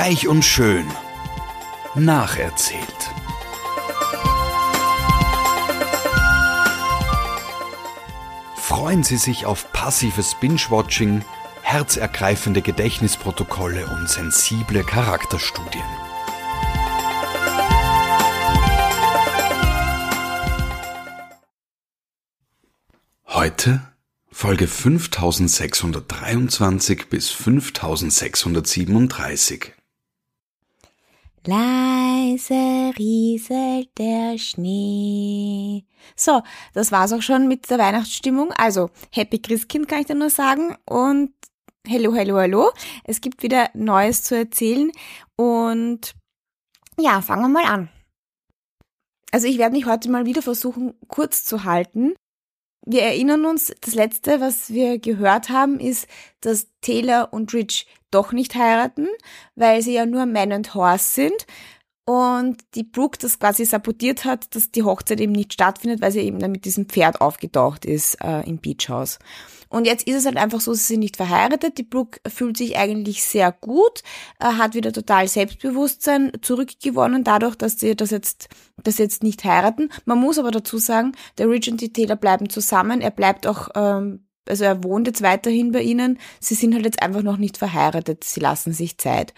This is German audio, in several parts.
Reich und schön. Nacherzählt. Freuen Sie sich auf passives Binge-Watching, herzergreifende Gedächtnisprotokolle und sensible Charakterstudien. Heute Folge 5623 bis 5637. Leise rieselt der Schnee. So, das war's auch schon mit der Weihnachtsstimmung. Also, Happy Christkind kann ich dir nur sagen und Hello, hello, hallo. Es gibt wieder Neues zu erzählen und ja, fangen wir mal an. Also ich werde mich heute mal wieder versuchen, kurz zu halten, wir erinnern uns, das letzte, was wir gehört haben, ist, dass Taylor und Rich doch nicht heiraten, weil sie ja nur Man and Horse sind und die Brooke das quasi sabotiert hat, dass die Hochzeit eben nicht stattfindet, weil sie eben dann mit diesem Pferd aufgetaucht ist äh, im Beach House. Und jetzt ist es halt einfach so, sie sind nicht verheiratet. Die Brooke fühlt sich eigentlich sehr gut, äh, hat wieder total Selbstbewusstsein zurückgewonnen, dadurch, dass sie das jetzt, das jetzt nicht heiraten. Man muss aber dazu sagen, der Rich und die Taylor bleiben zusammen. Er bleibt auch, ähm, also er wohnt jetzt weiterhin bei ihnen. Sie sind halt jetzt einfach noch nicht verheiratet. Sie lassen sich Zeit.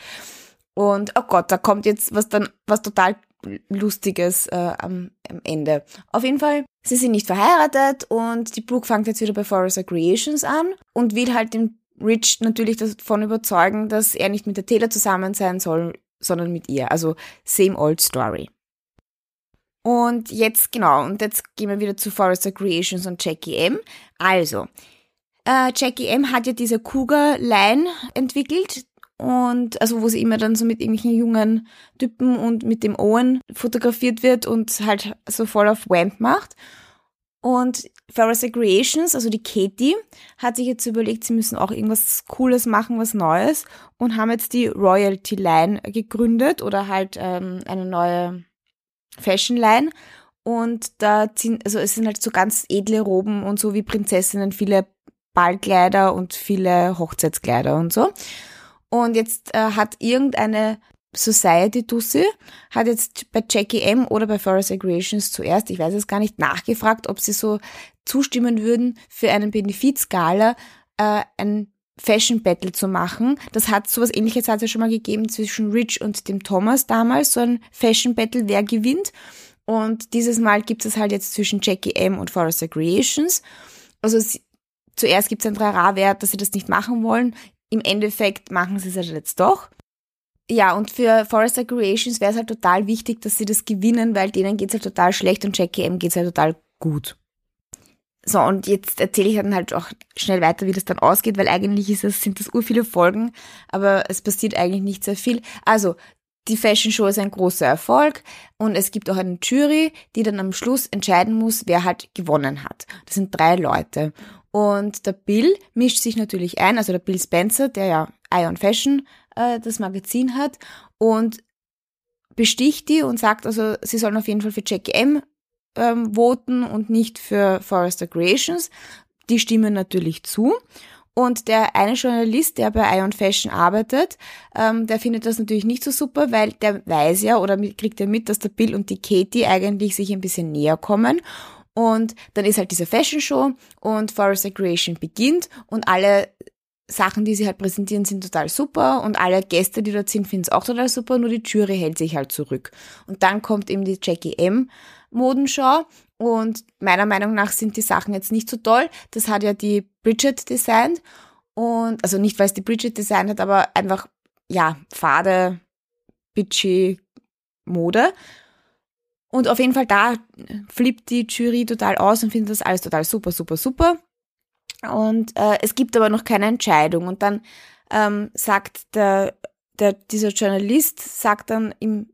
Und oh Gott, da kommt jetzt was dann, was total Lustiges äh, am, am Ende. Auf jeden Fall, sie sind nicht verheiratet und die Brooke fängt jetzt wieder bei Forest Creations an und will halt den Rich natürlich davon überzeugen, dass er nicht mit der Taylor zusammen sein soll, sondern mit ihr. Also same old story. Und jetzt, genau, und jetzt gehen wir wieder zu Forrester Creations und Jackie M. Also, äh, Jackie M hat ja diese Cougar-Line entwickelt, und also wo sie immer dann so mit irgendwelchen jungen Typen und mit dem Owen fotografiert wird und halt so voll auf Wamp macht. Und Forrester Creations, also die Katie, hat sich jetzt überlegt, sie müssen auch irgendwas Cooles machen, was Neues und haben jetzt die Royalty Line gegründet oder halt ähm, eine neue Fashion Line. Und da ziehen, also es sind halt so ganz edle Roben und so wie Prinzessinnen, viele Ballkleider und viele Hochzeitskleider und so. Und jetzt äh, hat irgendeine Society Dussi, hat jetzt bei Jackie M oder bei Forest Creations zuerst, ich weiß es gar nicht, nachgefragt, ob sie so zustimmen würden, für einen Benefizgala äh, ein Fashion Battle zu machen. Das hat sowas ähnliches hat es ja schon mal gegeben zwischen Rich und dem Thomas damals, so ein Fashion Battle, wer gewinnt. Und dieses Mal gibt es halt jetzt zwischen Jackie M und Forrester Creations. Also sie, zuerst gibt es ein Trara-Wert, dass sie das nicht machen wollen. Im Endeffekt machen sie es halt jetzt doch. Ja, und für Forrester Creations wäre es halt total wichtig, dass sie das gewinnen, weil denen geht es halt total schlecht und Jackie M geht es halt total gut. So, und jetzt erzähle ich dann halt auch schnell weiter, wie das dann ausgeht, weil eigentlich ist es, sind das ur viele Folgen, aber es passiert eigentlich nicht sehr viel. Also, die Fashion Show ist ein großer Erfolg und es gibt auch eine Jury, die dann am Schluss entscheiden muss, wer halt gewonnen hat. Das sind drei Leute. Und der Bill mischt sich natürlich ein, also der Bill Spencer, der ja Ion Fashion äh, das Magazin hat und besticht die und sagt also, sie sollen auf jeden Fall für Jackie M ähm, voten und nicht für Forrester Creations. Die stimmen natürlich zu. Und der eine Journalist, der bei Ion Fashion arbeitet, ähm, der findet das natürlich nicht so super, weil der weiß ja oder kriegt ja mit, dass der Bill und die Katie eigentlich sich ein bisschen näher kommen. Und dann ist halt diese Fashion Show und Forest Creation beginnt und alle Sachen, die sie halt präsentieren, sind total super und alle Gäste, die dort sind, finden es auch total super, nur die Jury hält sich halt zurück. Und dann kommt eben die Jackie M Modenschau und meiner Meinung nach sind die Sachen jetzt nicht so toll. Das hat ja die Bridget designt und also nicht, weil es die Bridget designt hat, aber einfach ja fade, bitchy Mode. Und auf jeden Fall da flippt die Jury total aus und findet das alles total super, super, super. Und äh, es gibt aber noch keine Entscheidung. Und dann ähm, sagt der, der, dieser Journalist, sagt dann im,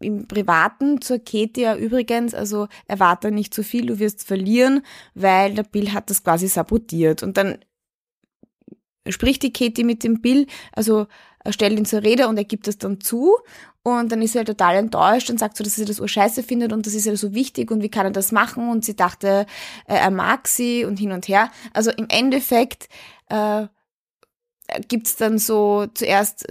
im Privaten zur Katie ja übrigens, also erwarte nicht zu viel, du wirst verlieren, weil der Bill hat das quasi sabotiert. Und dann spricht die Katie mit dem Bill, also stellt ihn zur Rede und er gibt das dann zu. Und dann ist sie halt total enttäuscht und sagt so, dass sie das urscheiße findet und das ist ja so wichtig und wie kann er das machen? Und sie dachte, äh, er mag sie und hin und her. Also im Endeffekt äh, gibt's dann so zuerst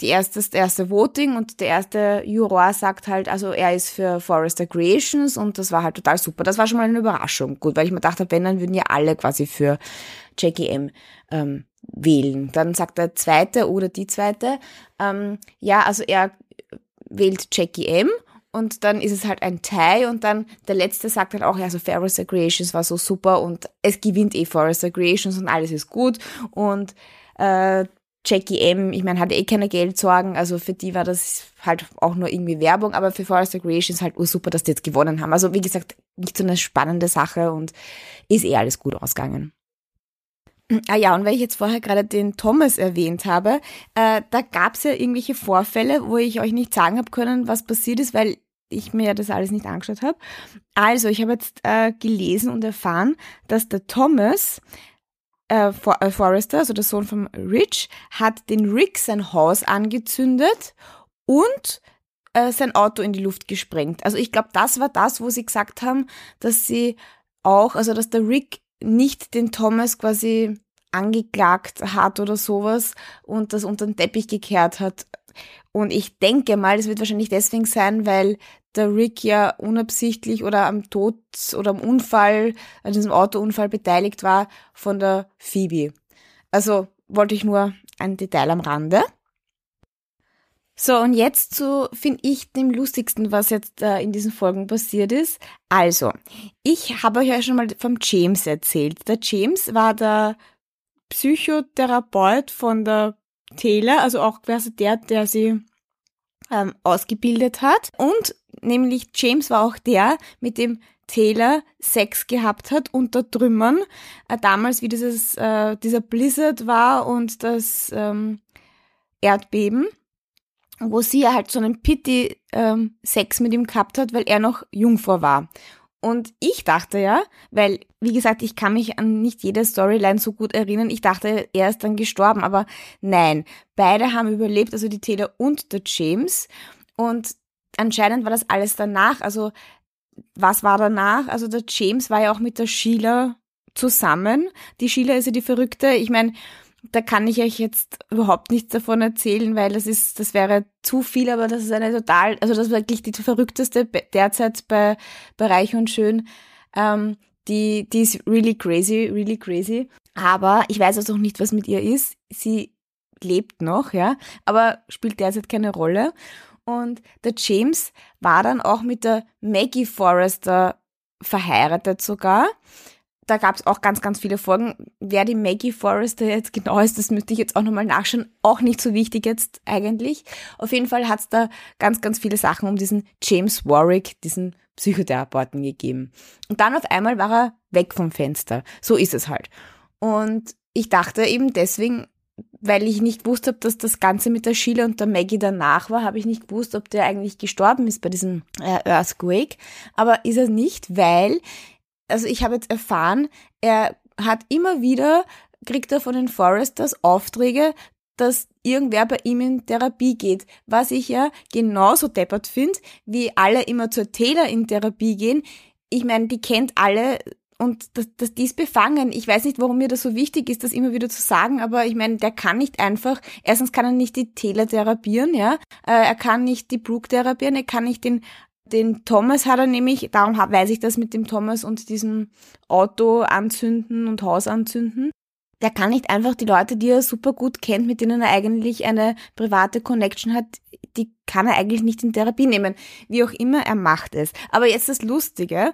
die erste, das erste Voting und der erste Juror sagt halt, also er ist für Forester Creations und das war halt total super. Das war schon mal eine Überraschung. Gut, weil ich mir dachte, wenn, dann würden ja alle quasi für Jackie M ähm, wählen. Dann sagt der zweite oder die zweite, ähm, ja, also er wählt Jackie M und dann ist es halt ein Tie und dann der letzte sagt dann auch, ja, so Forester Creations war so super und es gewinnt eh Forester Creations und alles ist gut und äh, Jackie M, ich meine, hatte eh keine Geldsorgen, also für die war das halt auch nur irgendwie Werbung, aber für Forester Creations halt super, dass die jetzt gewonnen haben. Also wie gesagt, nicht so eine spannende Sache und ist eh alles gut ausgegangen. Ah ja, und weil ich jetzt vorher gerade den Thomas erwähnt habe, äh, da gab es ja irgendwelche Vorfälle, wo ich euch nicht sagen habe können, was passiert ist, weil ich mir ja das alles nicht angeschaut habe. Also, ich habe jetzt äh, gelesen und erfahren, dass der Thomas äh, äh, Forrester, also der Sohn von Rich, hat den Rick sein Haus angezündet und äh, sein Auto in die Luft gesprengt. Also ich glaube, das war das, wo sie gesagt haben, dass sie auch, also dass der Rick nicht den Thomas quasi angeklagt hat oder sowas und das unter den Teppich gekehrt hat. Und ich denke mal, es wird wahrscheinlich deswegen sein, weil der Rick ja unabsichtlich oder am Tod oder am Unfall, an diesem Autounfall beteiligt war von der Phoebe. Also wollte ich nur ein Detail am Rande. So, und jetzt zu, finde ich, dem lustigsten, was jetzt äh, in diesen Folgen passiert ist. Also, ich habe euch ja schon mal vom James erzählt. Der James war der Psychotherapeut von der Taylor, also auch quasi der, der sie ähm, ausgebildet hat. Und nämlich James war auch der, mit dem Taylor Sex gehabt hat unter Trümmern, äh, damals wie dieses, äh, dieser Blizzard war und das ähm, Erdbeben, wo sie halt so einen Pity-Sex ähm, mit ihm gehabt hat, weil er noch Jungfrau war. Und ich dachte ja, weil, wie gesagt, ich kann mich an nicht jede Storyline so gut erinnern, ich dachte, er ist dann gestorben, aber nein, beide haben überlebt, also die Taylor und der James. Und anscheinend war das alles danach, also was war danach? Also der James war ja auch mit der Sheila zusammen. Die Sheila ist ja die Verrückte. Ich meine, da kann ich euch jetzt überhaupt nichts davon erzählen, weil das ist, das wäre zu viel, aber das ist eine total, also das ist wirklich die verrückteste derzeit bei, bei Reich und Schön. Ähm, die, die ist really crazy, really crazy. Aber ich weiß also auch nicht, was mit ihr ist. Sie lebt noch, ja, aber spielt derzeit keine Rolle. Und der James war dann auch mit der Maggie Forrester verheiratet sogar da gab es auch ganz, ganz viele Folgen. Wer die Maggie Forrester jetzt genau ist, das müsste ich jetzt auch nochmal nachschauen. Auch nicht so wichtig jetzt eigentlich. Auf jeden Fall hat es da ganz, ganz viele Sachen um diesen James Warwick, diesen Psychotherapeuten gegeben. Und dann auf einmal war er weg vom Fenster. So ist es halt. Und ich dachte eben deswegen, weil ich nicht wusste, ob das das Ganze mit der Sheila und der Maggie danach war, habe ich nicht gewusst, ob der eigentlich gestorben ist bei diesem äh, Earthquake. Aber ist er nicht, weil also ich habe jetzt erfahren, er hat immer wieder, kriegt er von den Foresters Aufträge, dass irgendwer bei ihm in Therapie geht. Was ich ja genauso deppert finde, wie alle immer zur Taylor in Therapie gehen. Ich meine, die kennt alle und das, das, die ist befangen. Ich weiß nicht, warum mir das so wichtig ist, das immer wieder zu sagen, aber ich meine, der kann nicht einfach, erstens kann er nicht die Taylor therapieren, ja, äh, er kann nicht die Brooke therapieren, er kann nicht den den Thomas hat er nämlich, darum weiß ich das mit dem Thomas und diesem Auto anzünden und Haus anzünden. Der kann nicht einfach die Leute, die er super gut kennt, mit denen er eigentlich eine private Connection hat, die kann er eigentlich nicht in Therapie nehmen. Wie auch immer, er macht es. Aber jetzt das Lustige,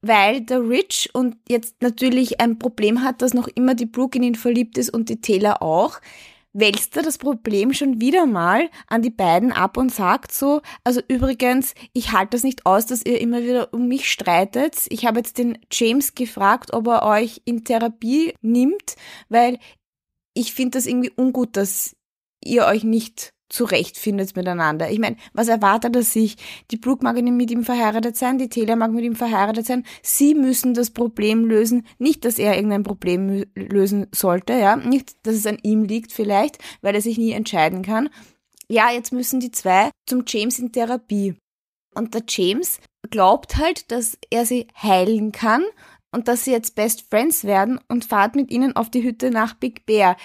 weil der Rich und jetzt natürlich ein Problem hat, dass noch immer die Brooke in ihn verliebt ist und die Taylor auch, wälzt er das Problem schon wieder mal an die beiden ab und sagt so, also übrigens, ich halte das nicht aus, dass ihr immer wieder um mich streitet. Ich habe jetzt den James gefragt, ob er euch in Therapie nimmt, weil ich finde das irgendwie ungut, dass ihr euch nicht zurechtfindet miteinander. Ich meine, was erwartet er sich? Die Brooke mag mit ihm verheiratet sein, die Taylor mag mit ihm verheiratet sein. Sie müssen das Problem lösen. Nicht, dass er irgendein Problem lösen sollte, ja. Nicht, dass es an ihm liegt vielleicht, weil er sich nie entscheiden kann. Ja, jetzt müssen die zwei zum James in Therapie. Und der James glaubt halt, dass er sie heilen kann und dass sie jetzt Best Friends werden und fahrt mit ihnen auf die Hütte nach Big Bear.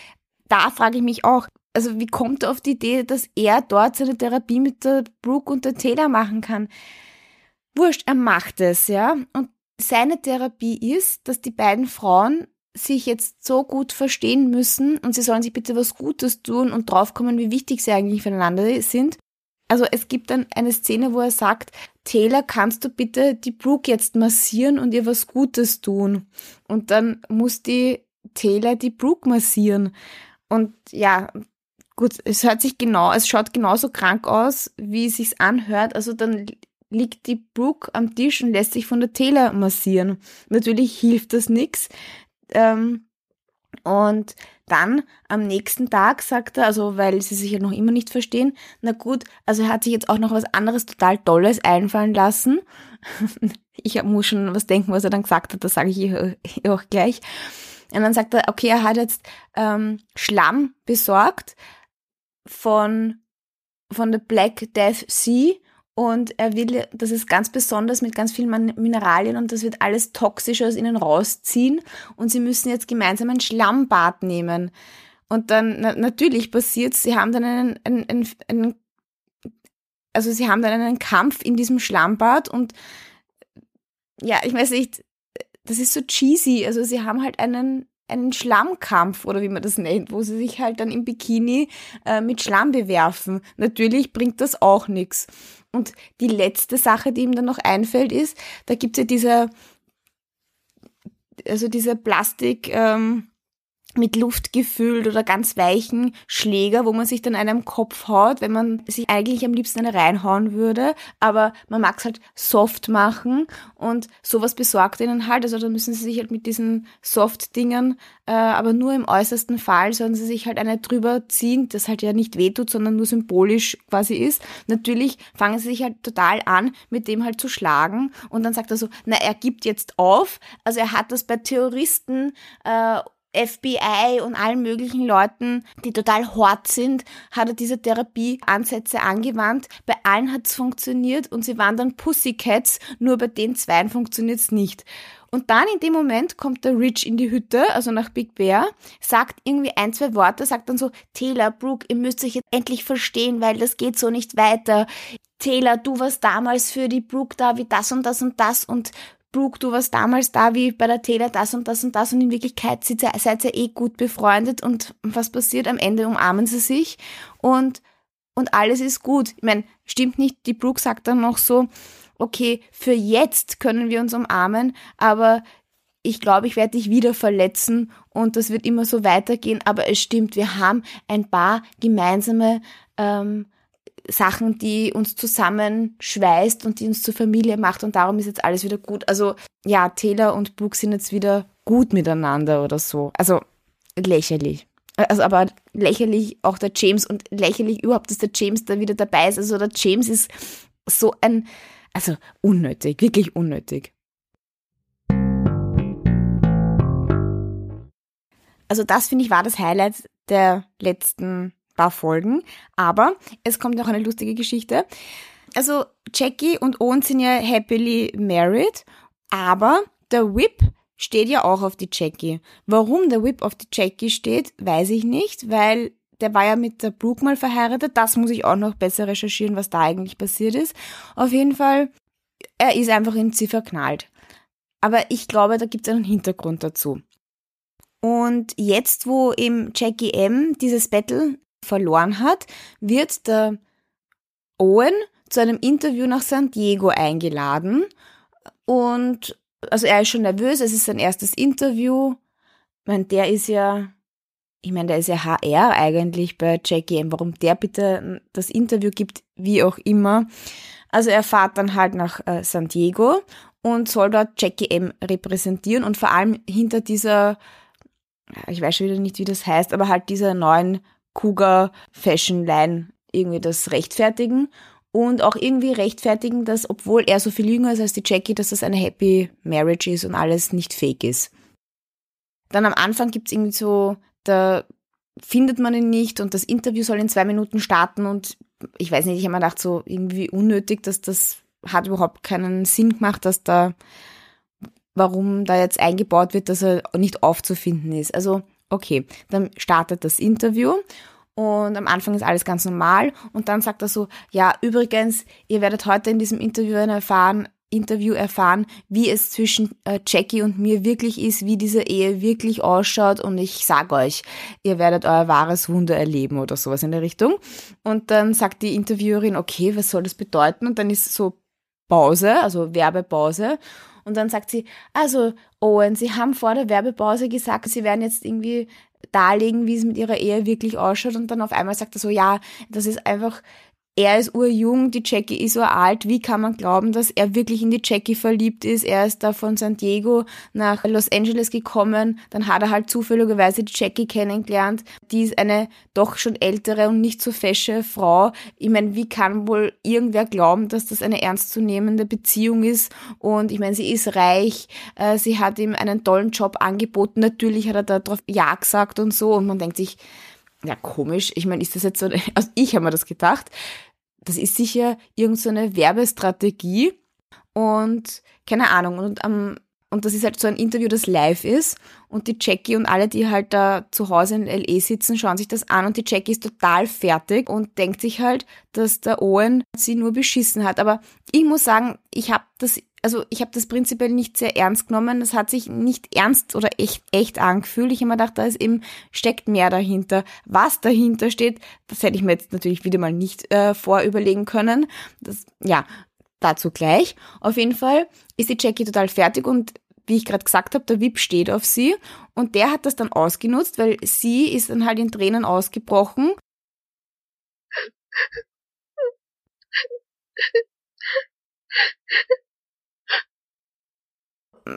Da frage ich mich auch, also wie kommt er auf die Idee, dass er dort seine Therapie mit der Brooke und der Taylor machen kann? Wurscht, er macht es, ja. Und seine Therapie ist, dass die beiden Frauen sich jetzt so gut verstehen müssen und sie sollen sich bitte was Gutes tun und draufkommen, wie wichtig sie eigentlich füreinander sind. Also es gibt dann eine Szene, wo er sagt, Taylor, kannst du bitte die Brooke jetzt massieren und ihr was Gutes tun? Und dann muss die Taylor die Brooke massieren. Und ja, gut, es hört sich genau, es schaut genauso krank aus, wie es sich anhört. Also dann liegt die Brooke am Tisch und lässt sich von der Taylor massieren. Natürlich hilft das nix. Ähm, und dann am nächsten Tag sagt er, also weil sie sich ja noch immer nicht verstehen, na gut, also er hat sich jetzt auch noch was anderes total Tolles einfallen lassen. ich muss schon was denken, was er dann gesagt hat, das sage ich ihr auch gleich. Und dann sagt er, okay, er hat jetzt ähm, Schlamm besorgt von, von der Black Death Sea und er will, das ist ganz besonders mit ganz vielen Mineralien und das wird alles toxisch aus ihnen rausziehen und sie müssen jetzt gemeinsam ein Schlammbad nehmen. Und dann na, natürlich passiert sie haben dann einen, einen, einen, einen, also sie haben dann einen Kampf in diesem Schlammbad und ja, ich weiß nicht, das ist so cheesy. Also sie haben halt einen, einen Schlammkampf oder wie man das nennt, wo sie sich halt dann im Bikini äh, mit Schlamm bewerfen. Natürlich bringt das auch nichts. Und die letzte Sache, die ihm dann noch einfällt, ist, da gibt es ja diese, also diese Plastik, ähm, mit Luft gefüllt oder ganz weichen Schläger, wo man sich dann einen Kopf haut, wenn man sich eigentlich am liebsten eine reinhauen würde, aber man mag es halt soft machen und sowas besorgt ihnen halt, also da müssen sie sich halt mit diesen Soft-Dingern, äh, aber nur im äußersten Fall sollen sie sich halt eine drüber ziehen, das halt ja nicht wehtut, sondern nur symbolisch quasi ist. Natürlich fangen sie sich halt total an, mit dem halt zu schlagen und dann sagt er so, na, er gibt jetzt auf, also er hat das bei Terroristen äh, FBI und allen möglichen Leuten, die total hart sind, hat er diese Therapieansätze angewandt. Bei allen hat es funktioniert und sie waren dann Pussycats, nur bei den zweien funktioniert es nicht. Und dann in dem Moment kommt der Rich in die Hütte, also nach Big Bear, sagt irgendwie ein, zwei Worte, sagt dann so, Taylor, Brooke, ihr müsst euch jetzt endlich verstehen, weil das geht so nicht weiter. Taylor, du warst damals für die Brooke da wie das und das und das und Brooke, du warst damals da wie bei der Taylor das und das und das und in Wirklichkeit seid ihr, seid ihr eh gut befreundet und was passiert? Am Ende umarmen sie sich und, und alles ist gut. Ich meine, stimmt nicht, die Brooke sagt dann noch so, okay, für jetzt können wir uns umarmen, aber ich glaube, ich werde dich wieder verletzen und das wird immer so weitergehen, aber es stimmt, wir haben ein paar gemeinsame ähm, Sachen, die uns zusammenschweißt und die uns zur Familie macht und darum ist jetzt alles wieder gut. Also ja, Taylor und Brooke sind jetzt wieder gut miteinander oder so. Also lächerlich. Also aber lächerlich auch der James und lächerlich überhaupt, dass der James da wieder dabei ist. Also der James ist so ein, also unnötig, wirklich unnötig. Also das finde ich war das Highlight der letzten paar Folgen. Aber es kommt noch eine lustige Geschichte. Also Jackie und Owen sind ja happily married, aber der Whip steht ja auch auf die Jackie. Warum der Whip auf die Jackie steht, weiß ich nicht, weil der war ja mit der Brooke mal verheiratet. Das muss ich auch noch besser recherchieren, was da eigentlich passiert ist. Auf jeden Fall, er ist einfach in sie verknallt. Aber ich glaube, da gibt es einen Hintergrund dazu. Und jetzt, wo eben Jackie M dieses Battle verloren hat, wird der Owen zu einem Interview nach San Diego eingeladen. Und also er ist schon nervös, es ist sein erstes Interview. Ich meine, der ist ja, ich meine, der ist ja HR eigentlich bei Jackie M. Warum der bitte das Interview gibt, wie auch immer. Also er fährt dann halt nach äh, San Diego und soll dort Jackie M repräsentieren und vor allem hinter dieser, ich weiß schon wieder nicht, wie das heißt, aber halt dieser neuen Cougar Fashion Line irgendwie das rechtfertigen und auch irgendwie rechtfertigen, dass obwohl er so viel jünger ist als die Jackie, dass das eine Happy Marriage ist und alles nicht fake ist. Dann am Anfang gibt's irgendwie so, da findet man ihn nicht und das Interview soll in zwei Minuten starten und ich weiß nicht, ich habe mir gedacht, so irgendwie unnötig, dass das hat überhaupt keinen Sinn gemacht, dass da, warum da jetzt eingebaut wird, dass er nicht aufzufinden ist. Also Okay, dann startet das Interview Und am Anfang ist alles ganz normal. Und dann sagt er so, ja, übrigens, ihr werdet heute in diesem Interview erfahren, Interview erfahren, wie es zwischen äh, Jackie und mir wirklich ist, wie diese Ehe wirklich ausschaut und ich sag euch, ihr werdet euer wahres Wunder erleben oder sowas in der Richtung. Und dann sagt die Interviewerin, okay, was soll das bedeuten? Und dann ist so Pause, also Werbepause. Und dann sagt sie, also Owen, Sie haben vor der Werbepause gesagt, Sie werden jetzt irgendwie darlegen, wie es mit Ihrer Ehe wirklich ausschaut. Und dann auf einmal sagt er so, ja, das ist einfach er ist urjung, die Jackie ist uralt. Wie kann man glauben, dass er wirklich in die Jackie verliebt ist? Er ist da von San Diego nach Los Angeles gekommen. Dann hat er halt zufälligerweise die Jackie kennengelernt. Die ist eine doch schon ältere und nicht so fesche Frau. Ich meine, wie kann wohl irgendwer glauben, dass das eine ernstzunehmende Beziehung ist? Und ich meine, sie ist reich. Äh, sie hat ihm einen tollen Job angeboten. Natürlich hat er darauf Ja gesagt und so. Und man denkt sich, ja, komisch. Ich meine, ist das jetzt so, also ich habe mir das gedacht das ist sicher irgendeine so Werbestrategie und keine Ahnung. Und, um, und das ist halt so ein Interview, das live ist und die Jackie und alle, die halt da zu Hause in LE sitzen, schauen sich das an und die Jackie ist total fertig und denkt sich halt, dass der Owen sie nur beschissen hat. Aber ich muss sagen, ich habe das also ich habe das prinzipiell nicht sehr ernst genommen. Das hat sich nicht ernst oder echt, echt angefühlt. Ich habe mir gedacht, da ist eben, steckt mehr dahinter. Was dahinter steht, das hätte ich mir jetzt natürlich wieder mal nicht äh, vorüberlegen können. Das, ja, dazu gleich. Auf jeden Fall ist die Jackie total fertig und wie ich gerade gesagt habe, der VIP steht auf sie und der hat das dann ausgenutzt, weil sie ist dann halt in Tränen ausgebrochen.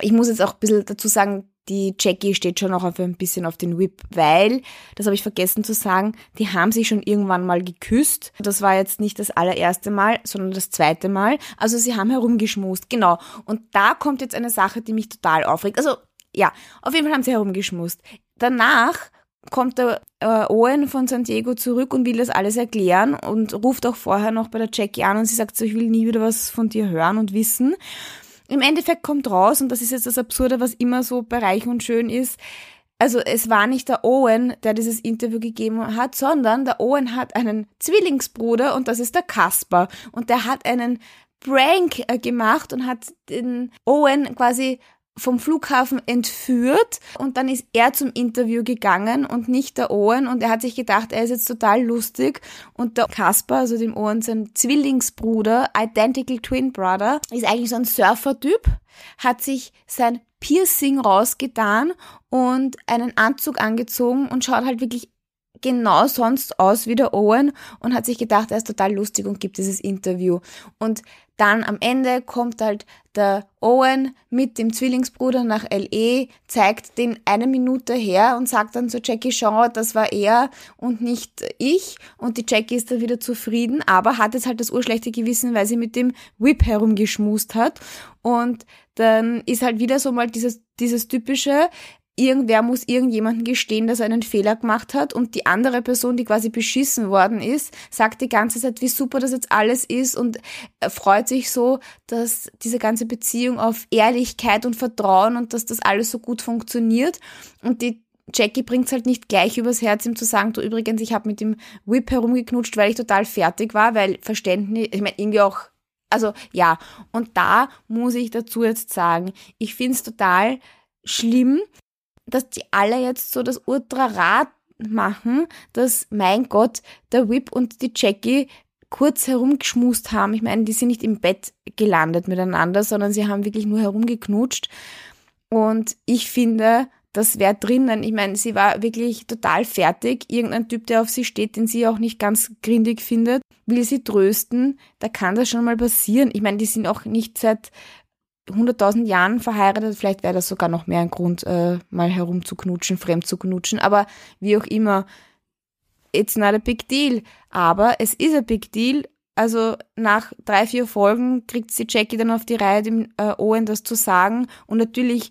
Ich muss jetzt auch ein bisschen dazu sagen, die Jackie steht schon auch auf ein bisschen auf den Whip, weil, das habe ich vergessen zu sagen, die haben sich schon irgendwann mal geküsst. Das war jetzt nicht das allererste Mal, sondern das zweite Mal. Also sie haben herumgeschmust, genau. Und da kommt jetzt eine Sache, die mich total aufregt. Also ja, auf jeden Fall haben sie herumgeschmust. Danach kommt der äh, Owen von San Diego zurück und will das alles erklären und ruft auch vorher noch bei der Jackie an und sie sagt so, ich will nie wieder was von dir hören und wissen. Im Endeffekt kommt raus, und das ist jetzt das Absurde, was immer so bei Reich und Schön ist, also es war nicht der Owen, der dieses Interview gegeben hat, sondern der Owen hat einen Zwillingsbruder und das ist der Kasper. Und der hat einen Prank äh, gemacht und hat den Owen quasi vom Flughafen entführt und dann ist er zum Interview gegangen und nicht der Owen und er hat sich gedacht, er ist jetzt total lustig und der Kasper, also dem Owen sein Zwillingsbruder, Identical Twin Brother, ist eigentlich so ein Surfer-Typ, hat sich sein Piercing rausgetan und einen Anzug angezogen und schaut halt wirklich genau sonst aus wie der Owen und hat sich gedacht, er ist total lustig und gibt dieses Interview. Und dann am Ende kommt halt der Owen mit dem Zwillingsbruder nach LE, zeigt den eine Minute her und sagt dann zu Jackie, schau, das war er und nicht ich. Und die Jackie ist dann wieder zufrieden, aber hat jetzt halt das urschlechte Gewissen, weil sie mit dem Whip herumgeschmust hat. Und dann ist halt wieder so mal dieses, dieses typische, irgendwer muss irgendjemanden gestehen, dass er einen Fehler gemacht hat. Und die andere Person, die quasi beschissen worden ist, sagt die ganze Zeit, wie super das jetzt alles ist und freut sich so, dass diese ganze Beziehung auf Ehrlichkeit und Vertrauen und dass das alles so gut funktioniert. Und die Jackie bringt's halt nicht gleich übers Herz, ihm zu sagen, du übrigens, ich habe mit dem Whip herumgeknutscht, weil ich total fertig war, weil Verständnis, ich meine, irgendwie auch, also ja, und da muss ich dazu jetzt sagen, ich find's total schlimm, dass die alle jetzt so das Ultrarad machen, dass, mein Gott, der Whip und die Jackie kurz herumgeschmust haben. Ich meine, die sind nicht im Bett gelandet miteinander, sondern sie haben wirklich nur herumgeknutscht. Und ich finde, das wäre drinnen. Ich meine, sie war wirklich total fertig. Irgendein Typ, der auf sie steht, den sie auch nicht ganz grindig findet, will sie trösten. Da kann das schon mal passieren. Ich meine, die sind auch nicht seit 100.000 Jahren verheiratet, vielleicht wäre das sogar noch mehr ein Grund, äh, mal herumzuknutschen, fremd zu knutschen, aber wie auch immer, it's not a big deal. Aber es ist a big deal. Also nach drei, vier Folgen kriegt sie Jackie dann auf die Reihe, dem äh, Owen das zu sagen. Und natürlich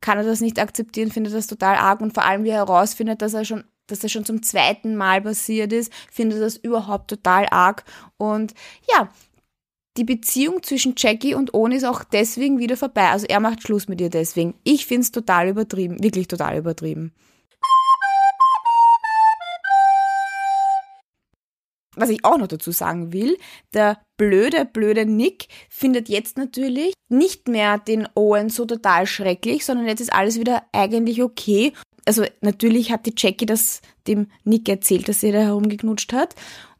kann er das nicht akzeptieren, findet das total arg. Und vor allem, wie er herausfindet, dass er schon dass das schon zum zweiten Mal passiert ist, findet das überhaupt total arg. Und ja, die Beziehung zwischen Jackie und Oni ist auch deswegen wieder vorbei. Also er macht Schluss mit ihr deswegen. Ich find's total übertrieben, wirklich total übertrieben. was ich auch noch dazu sagen will, der blöde, blöde Nick findet jetzt natürlich nicht mehr den Owen so total schrecklich, sondern jetzt ist alles wieder eigentlich okay. Also natürlich hat die Jackie das dem Nick erzählt, dass sie da herumgeknutscht hat.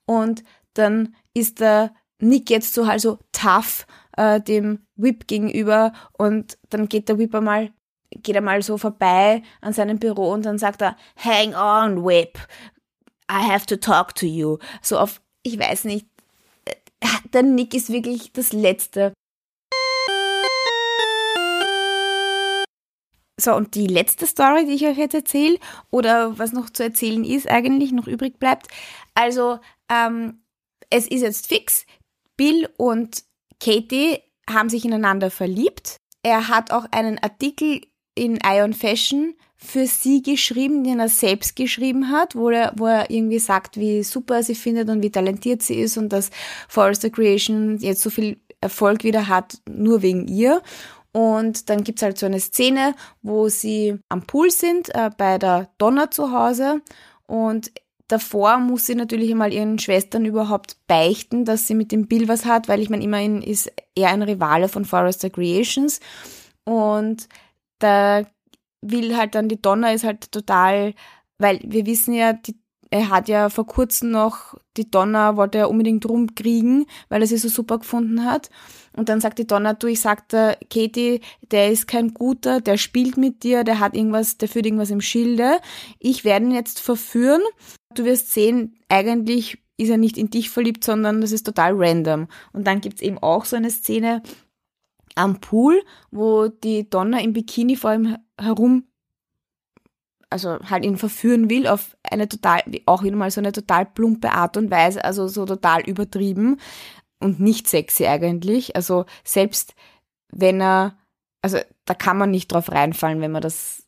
Und dann ist der Nick jetzt so halt so tough äh, dem Whip gegenüber und dann geht der Whip einmal geht er mal so vorbei an seinem Büro und dann sagt er, hang on, Whip, I have to talk to you. So auf, ich weiß nicht, der Nick ist wirklich das Letzte. So, und die letzte Story, die ich euch jetzt erzähle, oder was noch zu erzählen ist, eigentlich noch übrig bleibt. Also, ähm, es ist jetzt fix. Bill und Katie haben sich ineinander verliebt. Er hat auch einen Artikel in Ion Fashion für sie geschrieben, den er selbst geschrieben hat, wo er, wo er irgendwie sagt, wie super er sie findet und wie talentiert sie ist und dass Forrester Creation jetzt so viel Erfolg wieder hat, nur wegen ihr. Und dann gibt's halt so eine Szene, wo sie am Pool sind, äh, bei der Donna zu Hause. Und davor muss sie natürlich einmal ihren Schwestern überhaupt beichten, dass sie mit dem Bill was hat, weil ich meine, immerhin ist er ein Rivale von Forrester Creations. Und da will halt dann die Donna ist halt total, weil wir wissen ja, die, er hat ja vor kurzem noch, die Donna wollte er unbedingt rumkriegen, weil er sie so super gefunden hat. Und dann sagt die Donna, du, ich sagte, Katie, der ist kein guter, der spielt mit dir, der hat irgendwas, der führt irgendwas im Schilde. Ich werde ihn jetzt verführen. Du wirst sehen, eigentlich ist er nicht in dich verliebt, sondern das ist total random. Und dann gibt's eben auch so eine Szene, am Pool, wo die Donna im Bikini vor ihm herum, also halt ihn verführen will auf eine total, auch wieder mal so eine total plumpe Art und Weise, also so total übertrieben und nicht sexy eigentlich. Also selbst wenn er, also da kann man nicht drauf reinfallen, wenn man das,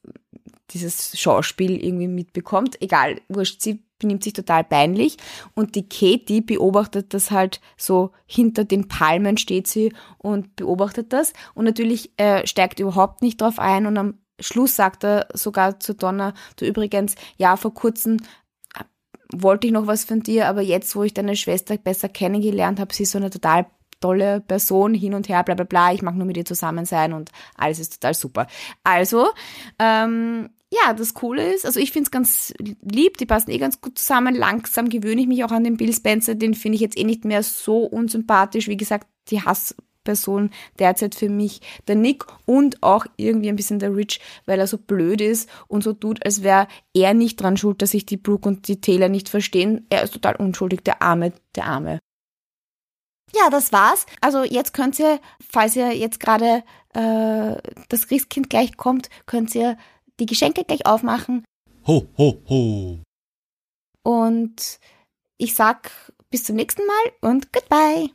dieses Schauspiel irgendwie mitbekommt. Egal, wurscht, sie benimmt sich total peinlich und die Katie beobachtet das halt so hinter den Palmen steht sie und beobachtet das und natürlich äh, steigt überhaupt nicht drauf ein und am Schluss sagt er sogar zu Donna, du übrigens, ja, vor kurzem äh, wollte ich noch was von dir, aber jetzt, wo ich deine Schwester besser kennengelernt habe, sie ist so eine total tolle Person, hin und her, bla bla bla, ich mag nur mit ihr zusammen sein und alles ist total super. Also, ähm, ja, das Coole ist, also ich finde es ganz lieb, die passen eh ganz gut zusammen. Langsam gewöhne ich mich auch an den Bill Spencer, den finde ich jetzt eh nicht mehr so unsympathisch. Wie gesagt, die Hassperson derzeit für mich der Nick und auch irgendwie ein bisschen der Rich, weil er so blöd ist und so tut, als wäre er nicht dran schuld, dass sich die Brooke und die Taylor nicht verstehen. Er ist total unschuldig, der Arme, der Arme. Ja, das war's. Also jetzt könnt ihr, falls ihr jetzt gerade äh, das Christkind gleich kommt, könnt ihr die Geschenke gleich aufmachen. Ho, ho, ho. Und ich sag bis zum nächsten Mal und goodbye.